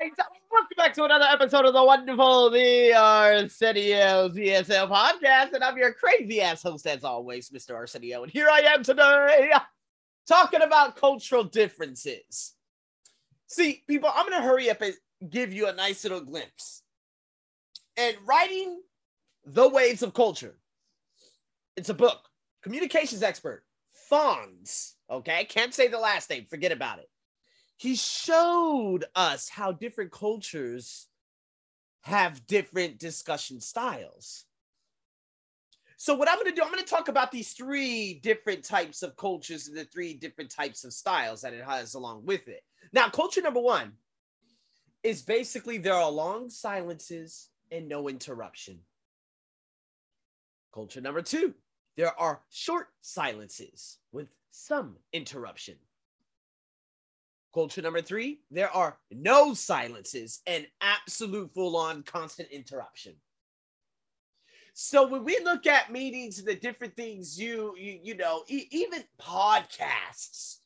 Welcome back to another episode of the wonderful The Arsenio's ESL podcast. And I'm your crazy ass host, as always, Mr. Arsenio. And here I am today talking about cultural differences. See, people, I'm going to hurry up and give you a nice little glimpse. And Riding The Waves of Culture, it's a book. Communications expert, Fons, okay? Can't say the last name, forget about it he showed us how different cultures have different discussion styles. So, what I'm going to do, I'm going to talk about these three different types of cultures and the three different types of styles that it has along with it. Now, culture number one is basically there are long silences and no interruption. Culture number two, there are short silences with some interruption. Culture number three, there are no silences and absolute full on constant interruption. So when we look at meetings and the different things you you, you know, e- even podcasts,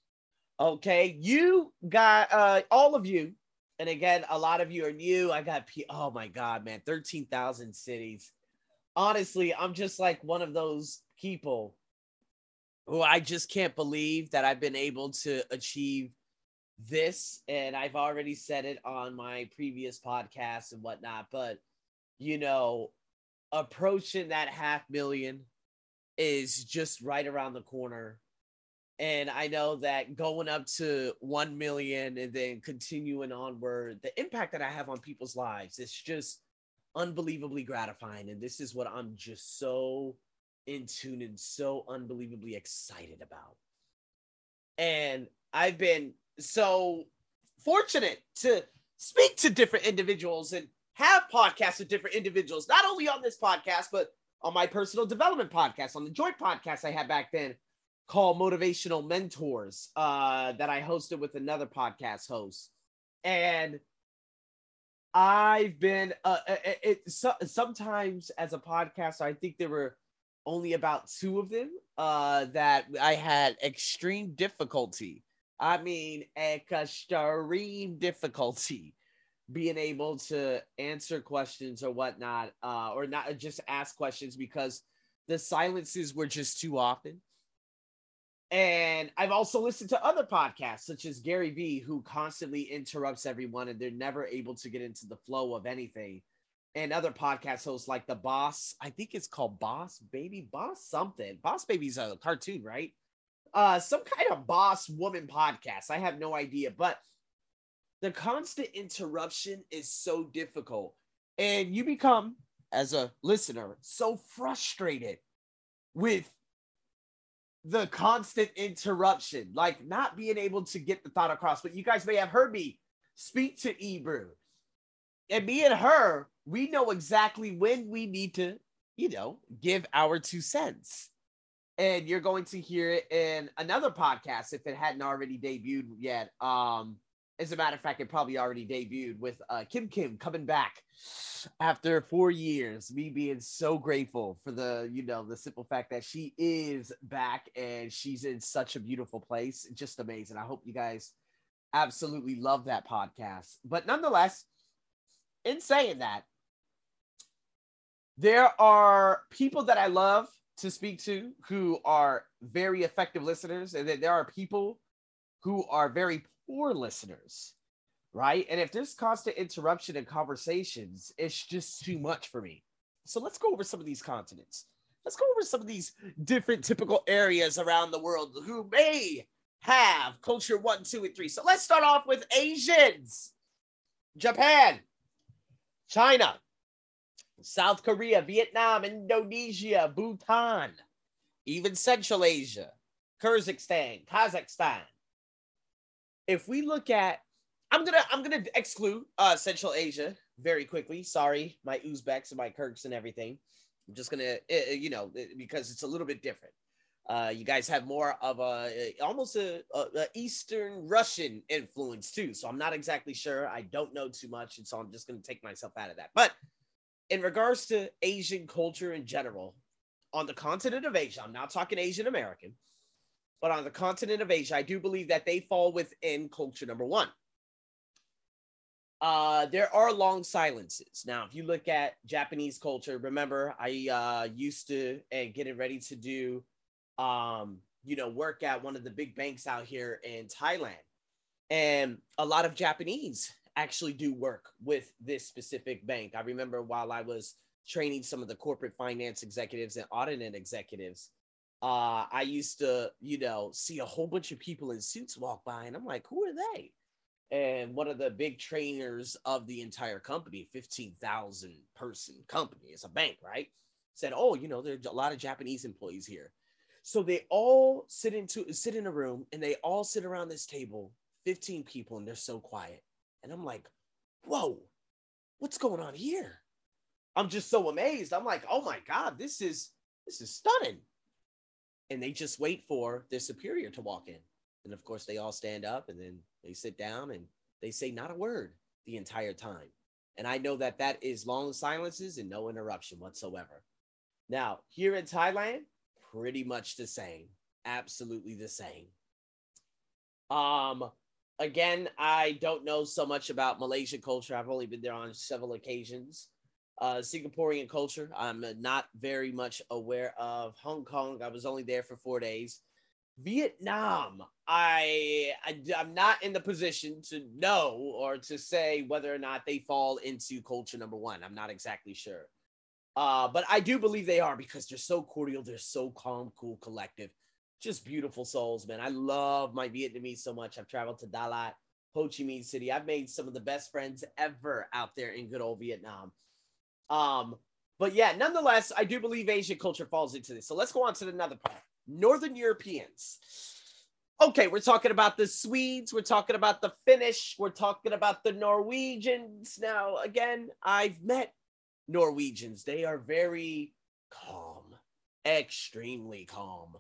okay, you got uh all of you, and again, a lot of you are new. I got P- oh my god, man, 13,000 cities. Honestly, I'm just like one of those people who I just can't believe that I've been able to achieve this, and I've already said it on my previous podcasts and whatnot, but you know, approaching that half million is just right around the corner. And I know that going up to 1 million and then continuing onward, the impact that I have on people's lives, it's just unbelievably gratifying. And this is what I'm just so in tune and so unbelievably excited about. And I've been so fortunate to speak to different individuals and have podcasts with different individuals, not only on this podcast, but on my personal development podcast, on the joint podcast I had back then called Motivational Mentors, uh, that I hosted with another podcast host. And I've been, uh, uh it, it so, sometimes as a podcaster, I think there were only about two of them uh, that I had extreme difficulty I mean, a extreme difficulty being able to answer questions or whatnot, uh, or not just ask questions because the silences were just too often. And I've also listened to other podcasts, such as Gary Vee, who constantly interrupts everyone and they're never able to get into the flow of anything. And other podcast hosts like The Boss, I think it's called Boss Baby, Boss something. Boss Baby's a cartoon, right? Uh, some kind of boss woman podcast. I have no idea, but the constant interruption is so difficult. And you become, as a listener, so frustrated with the constant interruption, like not being able to get the thought across. But you guys may have heard me speak to Ebru. And me and her, we know exactly when we need to, you know, give our two cents and you're going to hear it in another podcast if it hadn't already debuted yet. Um, as a matter of fact, it probably already debuted with uh, Kim Kim coming back after four years. Me being so grateful for the, you know, the simple fact that she is back and she's in such a beautiful place. Just amazing. I hope you guys absolutely love that podcast. But nonetheless, in saying that, there are people that I love to speak to who are very effective listeners, and that there are people who are very poor listeners, right? And if there's constant interruption in conversations, it's just too much for me. So let's go over some of these continents. Let's go over some of these different typical areas around the world who may have culture one, two, and three. So let's start off with Asians, Japan, China, South Korea, Vietnam, Indonesia, Bhutan, even Central Asia, Kyrgyzstan, Kazakhstan. If we look at, I'm gonna I'm gonna exclude uh, Central Asia very quickly. Sorry, my Uzbeks and my Kirks and everything. I'm just gonna uh, you know because it's a little bit different. Uh, you guys have more of a almost a, a, a, Eastern Russian influence too. So I'm not exactly sure. I don't know too much, and so I'm just to take myself out of that. But in regards to Asian culture in general, on the continent of Asia, I'm not talking Asian American, but on the continent of Asia, I do believe that they fall within culture number one. uh, there are long silences. Now, if you look at Japanese culture, remember I uh, used to and getting ready to do, um, you know, work at one of the big banks out here in Thailand, and a lot of Japanese actually do work with this specific bank. I remember while I was training some of the corporate finance executives and auditing executives, uh, I used to, you know, see a whole bunch of people in suits walk by, and I'm like, who are they? and one of the big trainers of the entire company, 15,000 person company, it's a bank, right? Said, "Oh, you know, there's a lot of Japanese employees here." So they all sit into sit in a room and they all sit around this table, 15 people and they're so quiet. And I'm like, "Whoa. What's going on here?" I'm just so amazed. I'm like, "Oh my god, this is this is stunning." And they just wait for their superior to walk in. And of course, they all stand up and then they sit down and they say not a word the entire time. And I know that that is long silences and no interruption whatsoever. Now, here in Thailand, pretty much the same. Absolutely the same. Um, again, I don't know so much about Malaysian culture. I've only been there on several occasions. Uh, Singaporean culture, I'm not very much aware of. Hong Kong, I was only there for four days. Vietnam, I, I I'm not in the position to know or to say whether or not they fall into culture number one. I'm not exactly sure. Uh, but I do believe they are because they're so cordial, they're so calm, cool, collective, just beautiful souls, man. I love my Vietnamese so much. I've traveled to Dalat, Ho Chi Minh City. I've made some of the best friends ever out there in good old Vietnam. Um, but yeah, nonetheless, I do believe Asian culture falls into this. So let's go on to another part. Northern Europeans. Okay, we're talking about the Swedes, we're talking about the Finnish, we're talking about the Norwegians. Now, again, I've met Norwegians. They are very calm, extremely calm.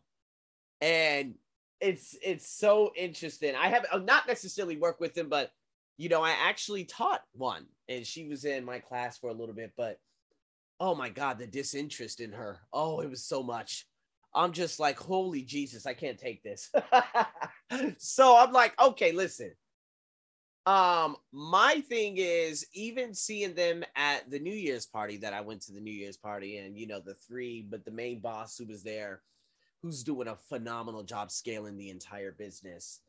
And it's it's so interesting. I have not necessarily worked with them, but you know, I actually taught one and she was in my class for a little bit, but oh my god, the disinterest in her. Oh, it was so much. I'm just like, holy Jesus, I can't take this. so I'm like, okay, listen. Um, my thing is even seeing them at the New Year's party that I went to the New Year's party, and you know, the three, but the main boss who was there, who's doing a phenomenal job scaling the entire business.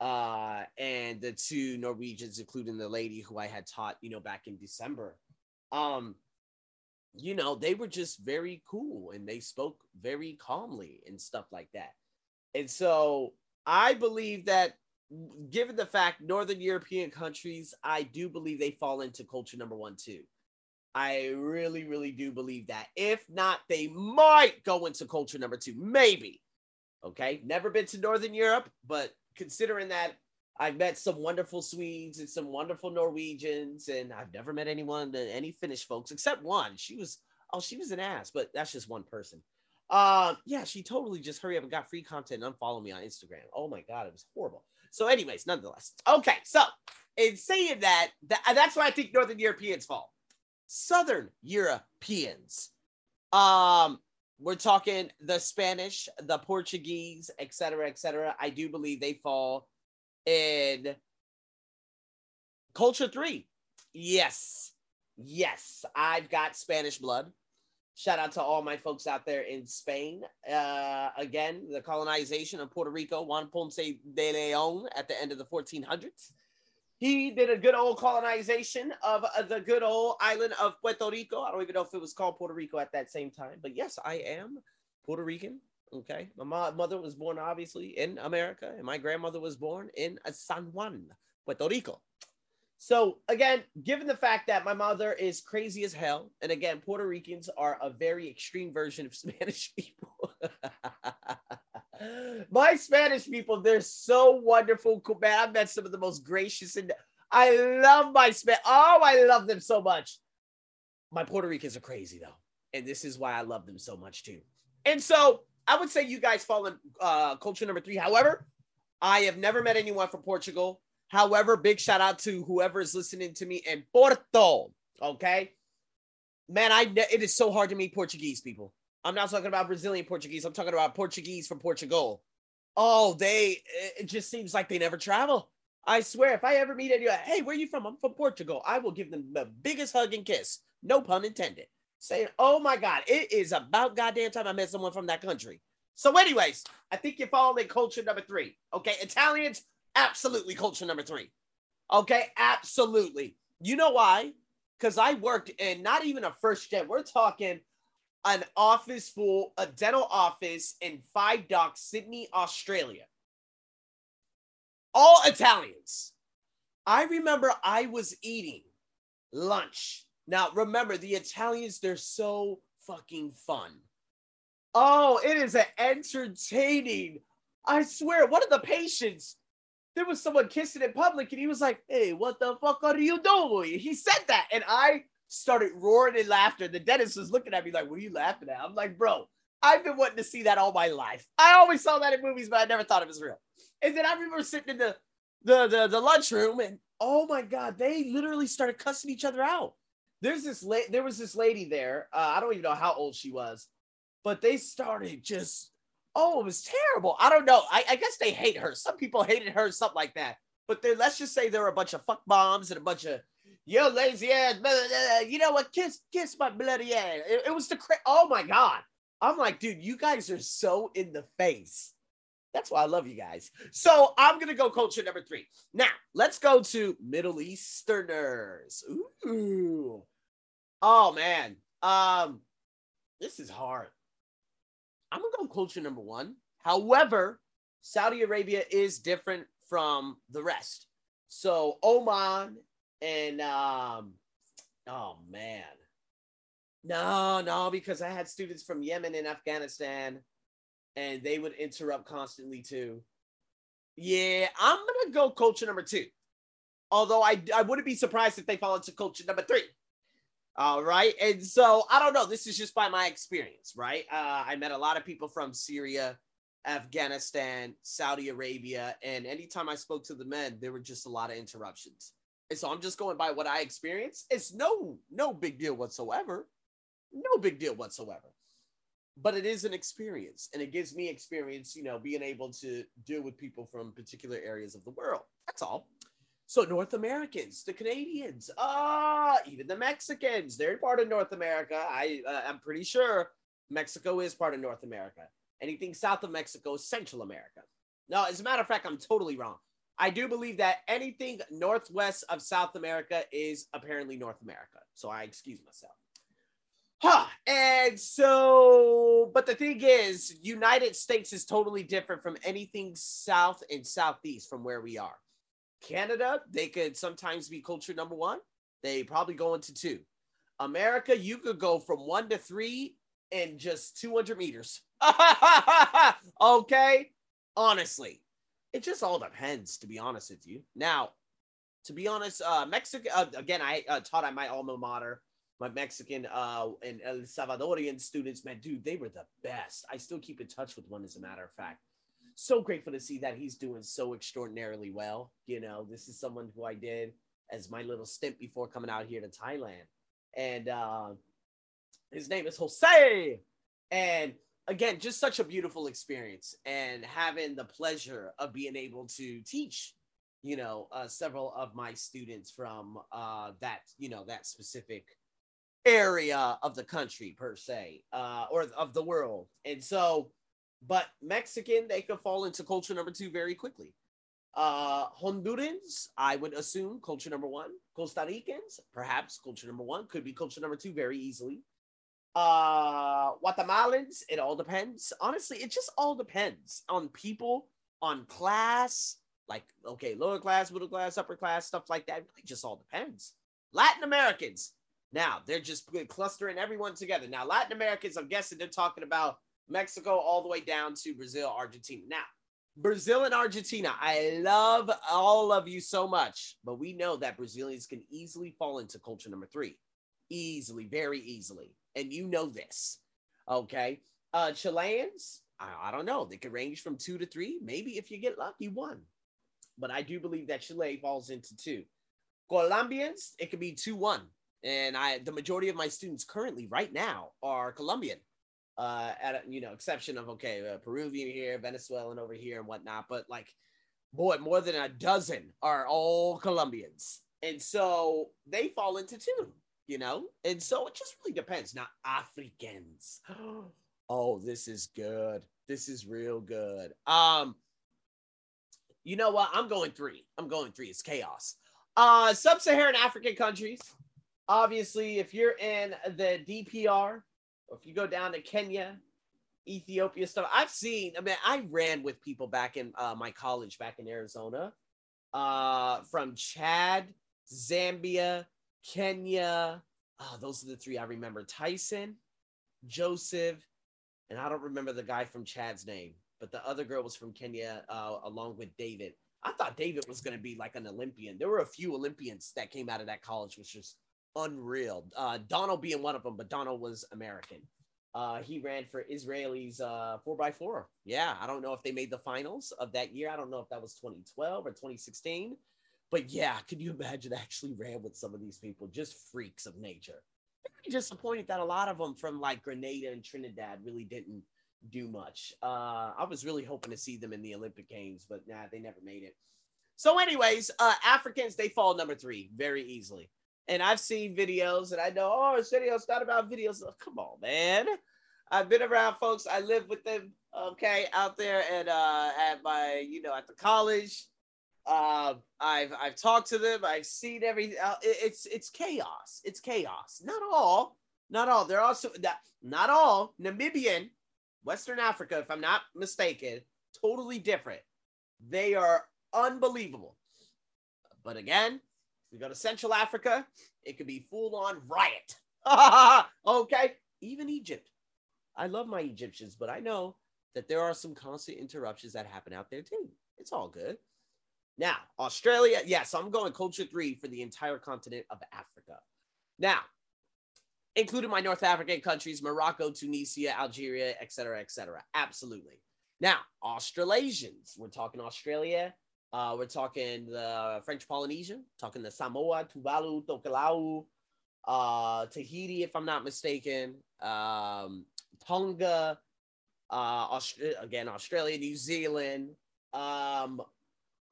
Uh, and the two Norwegians, including the lady who I had taught, you know, back in December. Um, you know, they were just very cool and they spoke very calmly and stuff like that. And so I believe that given the fact Northern European countries, I do believe they fall into culture number one too. I really, really do believe that. If not, they might go into culture number two, maybe. Okay. Never been to Northern Europe, but considering that I've met some wonderful Swedes and some wonderful Norwegians, and I've never met anyone, any Finnish folks except one. She was, oh, she was an ass, but that's just one person. Uh, yeah, she totally just hurry up and got free content and unfollow me on Instagram. Oh my god, it was horrible. So, anyways, nonetheless, okay. So, in saying that, that that's why I think Northern Europeans fall. Southern Europeans, um, we're talking the Spanish, the Portuguese, etc., etc. I do believe they fall in Culture 3. Yes. Yes. I've got Spanish blood. Shout out to all my folks out there in Spain. Uh, again, the colonization of Puerto Rico, Juan Ponce de Leon at the end of the 1400s. He did a good old colonization of uh, the good old island of Puerto Rico. I don't even know if it was called Puerto Rico at that same time, but yes, I am Puerto Rican. Okay. My mother was born obviously in America, and my grandmother was born in San Juan, Puerto Rico. So, again, given the fact that my mother is crazy as hell, and again, Puerto Ricans are a very extreme version of Spanish people. my Spanish people, they're so wonderful. Man, I've met some of the most gracious and I love my Spanish. Oh, I love them so much. My Puerto Ricans are crazy though. And this is why I love them so much too. And so I would say you guys fall in uh, culture number three. However, I have never met anyone from Portugal. However, big shout out to whoever is listening to me in Porto. Okay, man, I it is so hard to meet Portuguese people. I'm not talking about Brazilian Portuguese. I'm talking about Portuguese from Portugal. Oh, day. it just seems like they never travel. I swear, if I ever meet anyone, hey, where are you from? I'm from Portugal. I will give them the biggest hug and kiss. No pun intended. Saying, oh my God, it is about goddamn time I met someone from that country. So, anyways, I think you're following culture number three. Okay, Italians, absolutely culture number three. Okay, absolutely. You know why? Because I worked in not even a first gen. We're talking an office full, a dental office in Five Docks, Sydney, Australia. All Italians. I remember I was eating lunch. Now, remember, the Italians, they're so fucking fun. Oh, it is an entertaining. I swear, one of the patients, there was someone kissing in public, and he was like, Hey, what the fuck are you doing? He said that, and I started roaring in laughter. The dentist was looking at me like, What are you laughing at? I'm like, Bro, I've been wanting to see that all my life. I always saw that in movies, but I never thought it was real. And then I remember sitting in the the the, the lunchroom, and oh my god, they literally started cussing each other out. There's this la- there was this lady there. Uh, I don't even know how old she was, but they started just oh, it was terrible. I don't know. I, I guess they hate her. Some people hated her, something like that. But let's just say there were a bunch of fuck bombs and a bunch of yo lazy ass. Blah, blah, blah. You know what? Kiss kiss my bloody ass. It, it was the cra- oh my god. I'm like, dude, you guys are so in the face. That's why I love you guys. So I'm gonna go culture number three. Now let's go to Middle Easterners. Ooh. Oh man. Um, this is hard. I'm gonna go culture number one. However, Saudi Arabia is different from the rest. So Oman and um, oh man. No, no, because I had students from Yemen and Afghanistan and they would interrupt constantly too. Yeah, I'm gonna go culture number two. Although I I wouldn't be surprised if they fall into culture number three. All right, and so I don't know. This is just by my experience, right? Uh, I met a lot of people from Syria, Afghanistan, Saudi Arabia, and anytime I spoke to the men, there were just a lot of interruptions. And so I'm just going by what I experienced. It's no no big deal whatsoever. No big deal whatsoever. But it is an experience and it gives me experience you know being able to deal with people from particular areas of the world. That's all. So north americans the canadians uh even the mexicans they're part of north america. I uh, i'm pretty sure mexico is part of north america. Anything south of mexico central america. No as a matter of fact i'm totally wrong i do believe that anything northwest of south america is apparently north america so i excuse myself Huh. And so, but the thing is, United States is totally different from anything south and southeast from where we are. Canada, they could sometimes be culture number one. They probably go into two. America, you could go from one to three in just 200 meters. okay. Honestly, it just all depends, to be honest with you. Now, to be honest, uh, Mexico, uh, again, I uh, taught at my alma mater my Mexican uh, and El Salvadorian students, man, dude, they were the best. I still keep in touch with one, as a matter of fact. So grateful to see that he's doing so extraordinarily well. You know, this is someone who I did as my little stint before coming out here to Thailand. And uh, his name is Jose. And again, just such a beautiful experience and having the pleasure of being able to teach you know uh, several of my students from uh, that you know that specific area of the country per se, uh, or of the world. And so, but Mexican, they could fall into culture number two very quickly. Uh, Hondurans, I would assume culture number one. Costa Ricans, perhaps culture number one, could be culture number two very easily. Uh, Guatemalans, it all depends. Honestly, it just all depends on people, on class, like okay, lower class, middle class, upper class, stuff like that. It really just all depends. Latin Americans, now they're just clustering everyone together. Now, Latin Americans, I'm guessing they're talking about Mexico all the way down to Brazil, Argentina. Now, Brazil and Argentina, I love all of you so much, but we know that Brazilians can easily fall into culture number three. Easily, very easily. And you know this. Okay. Uh Chileans, I, I don't know. They could range from two to three. Maybe if you get lucky, one. But I do believe that Chile falls into two. Colombians, it could be 2 1 and I the majority of my students currently right now are Colombian, uh, at a, you know exception of okay uh, Peruvian here, Venezuelan over here and whatnot, but like boy, more than a dozen are all Colombians. And so they fall into two, you know? And so it just really depends. Now, Africans. Oh, this is good. This is real good. Um, you know what? I'm going three. I'm going three. It's chaos. Uh, sub-Saharan African countries. Obviously, if you're in the DPR, or if you go down to Kenya, Ethiopia stuff. I've seen, I mean, I ran with people back in uh, my college back in Arizona uh, from Chad, Zambia, Kenya. Oh, those are the three I remember Tyson, Joseph, and I don't remember the guy from Chad's name, but the other girl was from Kenya uh, along with David. I thought David was going to be like an Olympian. There were a few Olympians that came out of that college, which was unreal. Uh, Donald being one of them, but Donald was American. Uh, he ran for Israelis uh, 4x4. Yeah, I don't know if they made the finals of that year. I don't know if that was 2012 or 2016. But yeah, can you imagine actually ran with some of these people? Just freaks of nature. Very disappointed that a lot of them from like Grenada and Trinidad really didn't do much. Uh, I was really hoping to see them in the Olympic Games, but nah, they never made it. So, anyways, uh, Africans, they fall number three very easily. And I've seen videos and I know, oh, this video's not about videos. Oh, come on, man. I've been around folks. I live with them, okay, out there and uh at my, you know, at the college. Uh, I've I've talked to them. I've seen everything. Uh, it, it's it's chaos. It's chaos. Not all. Not all. They're also not, not all Namibian, Western Africa, if I'm not mistaken, totally different. They are unbelievable. But again, if we go to Central Africa, it could be full on riot. okay. Even Egypt. I love my Egyptians, but I know that there are some constant interruptions that happen out there too. It's all good. Now, Australia, yes, I'm going culture three for the entire continent of Africa. Now, including my North African countries, Morocco, Tunisia, Algeria, etc., etc. Absolutely. Now, Australasians, we're talking Australia, uh, we're talking the French Polynesian, talking the Samoa, Tuvalu, Tokelau, uh, Tahiti, if I'm not mistaken, um, Tonga, uh, Aust- again, Australia, New Zealand. Um,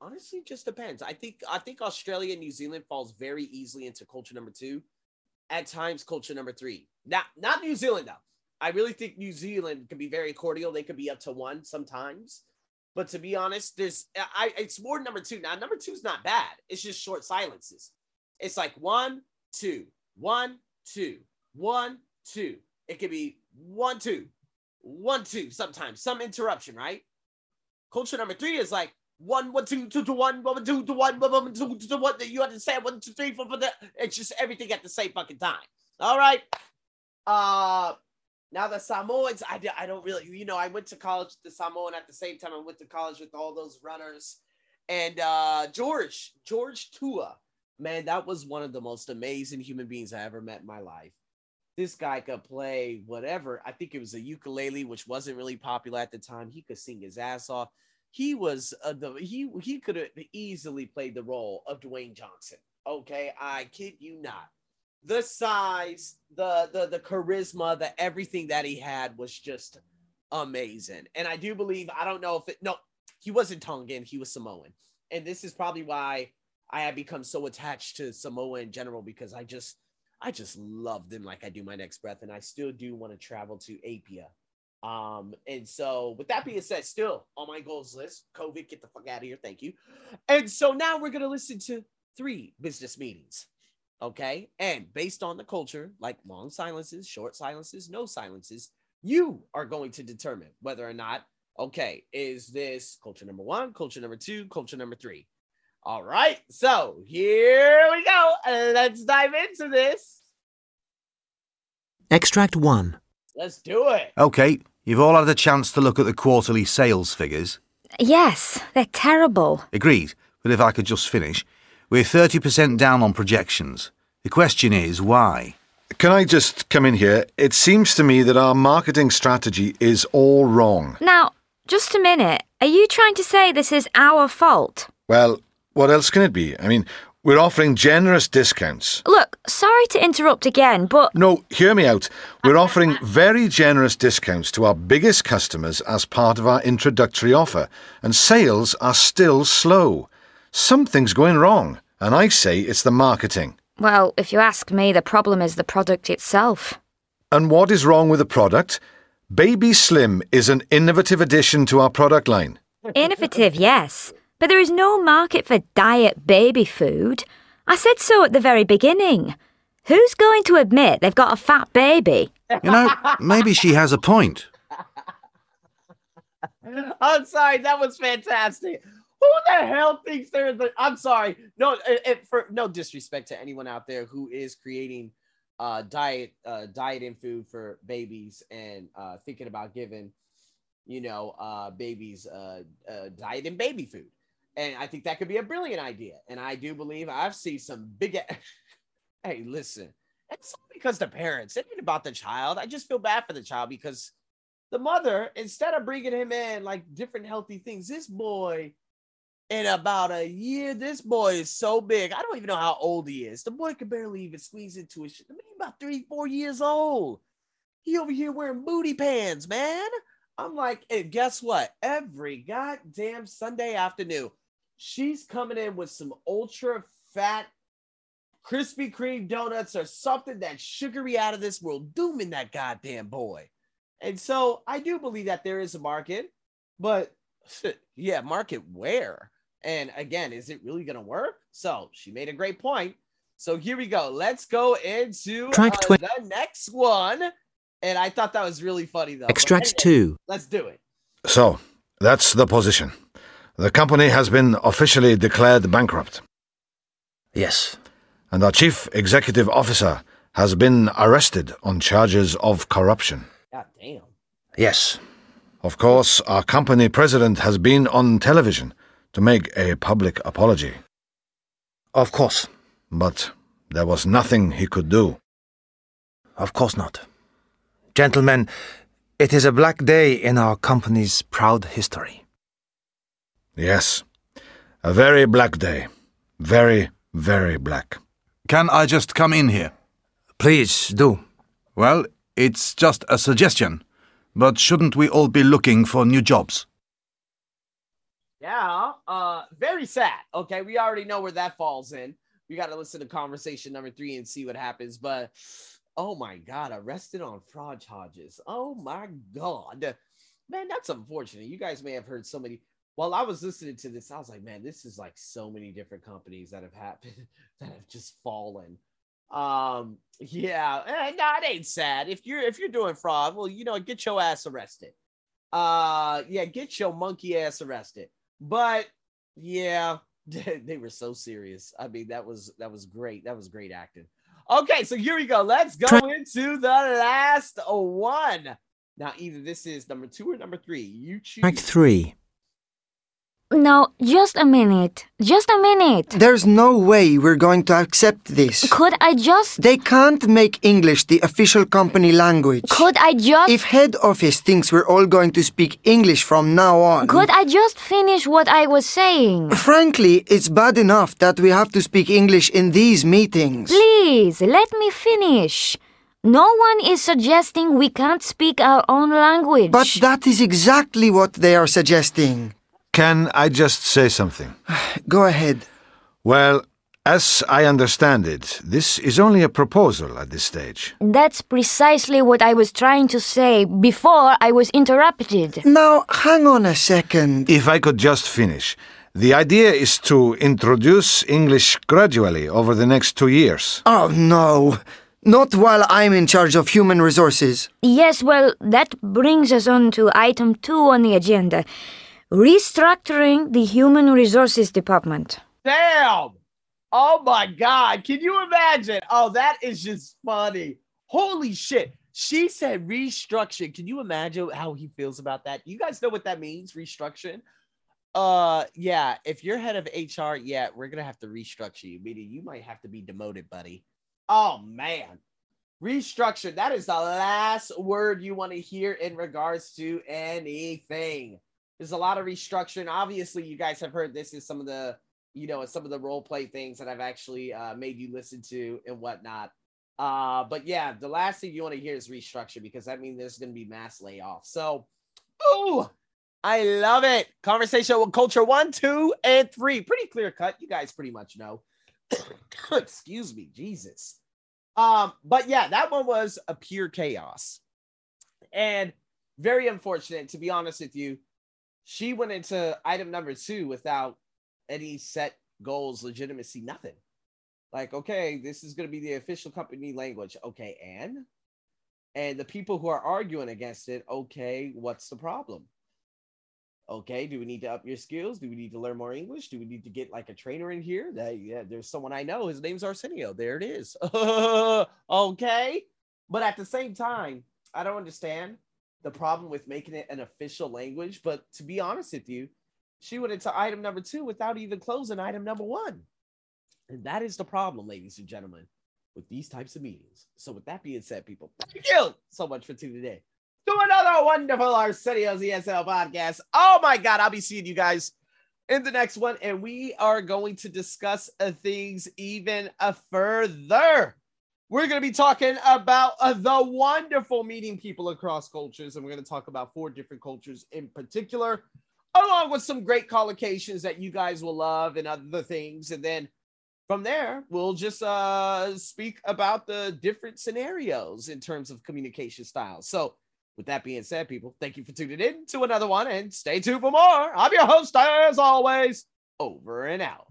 honestly, it just depends. I think I think Australia, and New Zealand falls very easily into culture number two. At times, culture number three. Not not New Zealand though. I really think New Zealand can be very cordial. They could be up to one sometimes. But to be honest, there's I it's more number two. Now, number two is not bad. It's just short silences. It's like one, two, one, two, one, two. It could be one, two, one, two, sometimes, some interruption, right? Culture number three is like one, one, two, two to one, one, two to one, one, one, two to one. You understand? One, two, three, four, four. It's just everything at the same fucking time. All right. Uh now the Samoans, I, I don't really, you know, I went to college the Samoan at the same time. I went to college with all those runners. And uh, George, George Tua, man, that was one of the most amazing human beings I ever met in my life. This guy could play whatever. I think it was a ukulele, which wasn't really popular at the time. He could sing his ass off. He was uh, the he he could have easily played the role of Dwayne Johnson. Okay, I kid you not the size, the the the charisma, the everything that he had was just amazing. And I do believe I don't know if it no, he wasn't Tongan, he was Samoan. And this is probably why I have become so attached to Samoa in general because I just I just love them like I do my next breath and I still do want to travel to Apia. Um, and so with that being said, still on my goals list, COVID, get the fuck out of here. Thank you. And so now we're gonna listen to three business meetings. Okay. And based on the culture, like long silences, short silences, no silences, you are going to determine whether or not, okay, is this culture number one, culture number two, culture number three? All right. So here we go. Let's dive into this. Extract 1. Let's do it. Okay, you've all had a chance to look at the quarterly sales figures. Yes, they're terrible. Agreed, but if I could just finish. We're 30% down on projections. The question is why? Can I just come in here? It seems to me that our marketing strategy is all wrong. Now, just a minute. Are you trying to say this is our fault? Well, what else can it be? I mean, We're offering generous discounts. Look, sorry to interrupt again, but No, hear me out. We're offering very generous discounts to our biggest customers as part of our introductory offer, and sales are still slow. Something's going wrong, and I say it's the marketing. well, if you ask me, the problem is the product itself. And what is wrong with the product? Baby Slim is an innovative addition to our product line. Innovative, yes, but there is no market for diet baby food. I said so at the very beginning. Who's going to admit they've got a fat baby? You know, maybe she has a point. I'm sorry, that was fantastic. Who the hell thinks there is a? I'm sorry, no, it, it- for no disrespect to anyone out there who is creating uh, diet, uh, diet and food for babies and uh, thinking about giving, you know, uh, babies uh, uh, diet and baby food. And I think that could be a brilliant idea. And I do believe I've seen some big. hey, listen, it's not because the parents. It ain't about the child. I just feel bad for the child because the mother, instead of bringing him in like different healthy things, this boy, in about a year, this boy is so big. I don't even know how old he is. The boy can barely even squeeze into his. I mean, about three, four years old. He over here wearing booty pants, man. I'm like, and guess what? Every goddamn Sunday afternoon, she's coming in with some ultra fat Krispy Kreme donuts or something that's sugary out of this world, dooming that goddamn boy. And so I do believe that there is a market, but yeah, market where? And again, is it really going to work? So she made a great point. So here we go. Let's go into Track uh, twen- the next one. And I thought that was really funny though. Extract anyway, 2. Let's do it. So, that's the position. The company has been officially declared bankrupt, Yes. and our chief executive officer has been arrested on charges of corruption. God damn. Yes. Of course, our company president has been on television to make a public apology, Of course. but there was nothing he could do. Of course not. Gentlemen, it is a black day in our company's proud history. Yes, a very black day. Very, very black. Can I just come in here? Please do. Well, it's just a suggestion. But shouldn't we all be looking for new jobs? Yeah, uh, very sad. Okay, we already know where that falls in. We got to listen to conversation number three and see what happens. But oh my god, arrested on fraud charges. Oh my god, man, that's unfortunate. You guys may have heard so many. While I was listening to this, I was like, man, this is like so many different companies that have happened that have just fallen. Um, yeah, eh, no, it ain't sad. If you're if you're doing fraud, well, you know, get your ass arrested. Uh, yeah, get your monkey ass arrested. But yeah, they were so serious. I mean, that was that was great. That was great acting. Okay, so here we go. Let's go into the last one. Now, either this is number two or number three. You choose. Track 3. No, just a minute. Just a minute. There's no way we're going to accept this. Could I just. They can't make English the official company language. Could I just. If head office thinks we're all going to speak English from now on. Could I just finish what I was saying? Frankly, it's bad enough that we have to speak English in these meetings. Please, let me finish. No one is suggesting we can't speak our own language. But that is exactly what they are suggesting. Can I just say something? Go ahead. Well, as I understand it, this is only a proposal at this stage. That's precisely what I was trying to say before I was interrupted. Now, hang on a second. If I could just finish. The idea is to introduce English gradually over the next two years. Oh, no. Not while I'm in charge of human resources. Yes, well, that brings us on to item two on the agenda restructuring the Human Resources Department. Damn. Oh my God. Can you imagine? Oh, that is just funny. Holy shit. She said restructuring. Can you imagine how he feels about that? You guys know what that means, restructuring? Uh yeah, if you're head of HR, yeah, we're gonna have to restructure you, meaning you might have to be demoted, buddy. Oh man. Restructure. That is the last word you want to hear in regards to anything. There's a lot of restructuring. Obviously, you guys have heard this is some of the you know, some of the role play things that I've actually uh, made you listen to and whatnot. Uh, but yeah, the last thing you want to hear is restructure because that means there's going to be mass layoffs. So, oh, I love it. Conversational culture one, two, and three. Pretty clear cut. You guys pretty much know. Excuse me, Jesus. Um, but yeah, that one was a pure chaos. And very unfortunate, to be honest with you. She went into item number two without any set goals, legitimacy, nothing. Like, okay, this is going to be the official company language. Okay, and and the people who are arguing against it, okay, what's the problem? Okay, do we need to up your skills? Do we need to learn more English? Do we need to get like a trainer in here? That yeah, there's someone I know. His name's Arsenio. There it is. okay, but at the same time, I don't understand the problem with making it an official language. But to be honest with you, she went into item number two without even closing item number one. And that is the problem, ladies and gentlemen, with these types of meetings. So, with that being said, people, thank you so much for tuning in to another wonderful Arsenio's ESL podcast. Oh my God, I'll be seeing you guys in the next one, and we are going to discuss things even further. We're going to be talking about uh, the wonderful meeting people across cultures, and we're going to talk about four different cultures in particular, along with some great collocations that you guys will love and other things. And then from there, we'll just uh, speak about the different scenarios in terms of communication styles. So, with that being said, people, thank you for tuning in to another one and stay tuned for more. I'm your host, as always, over and out.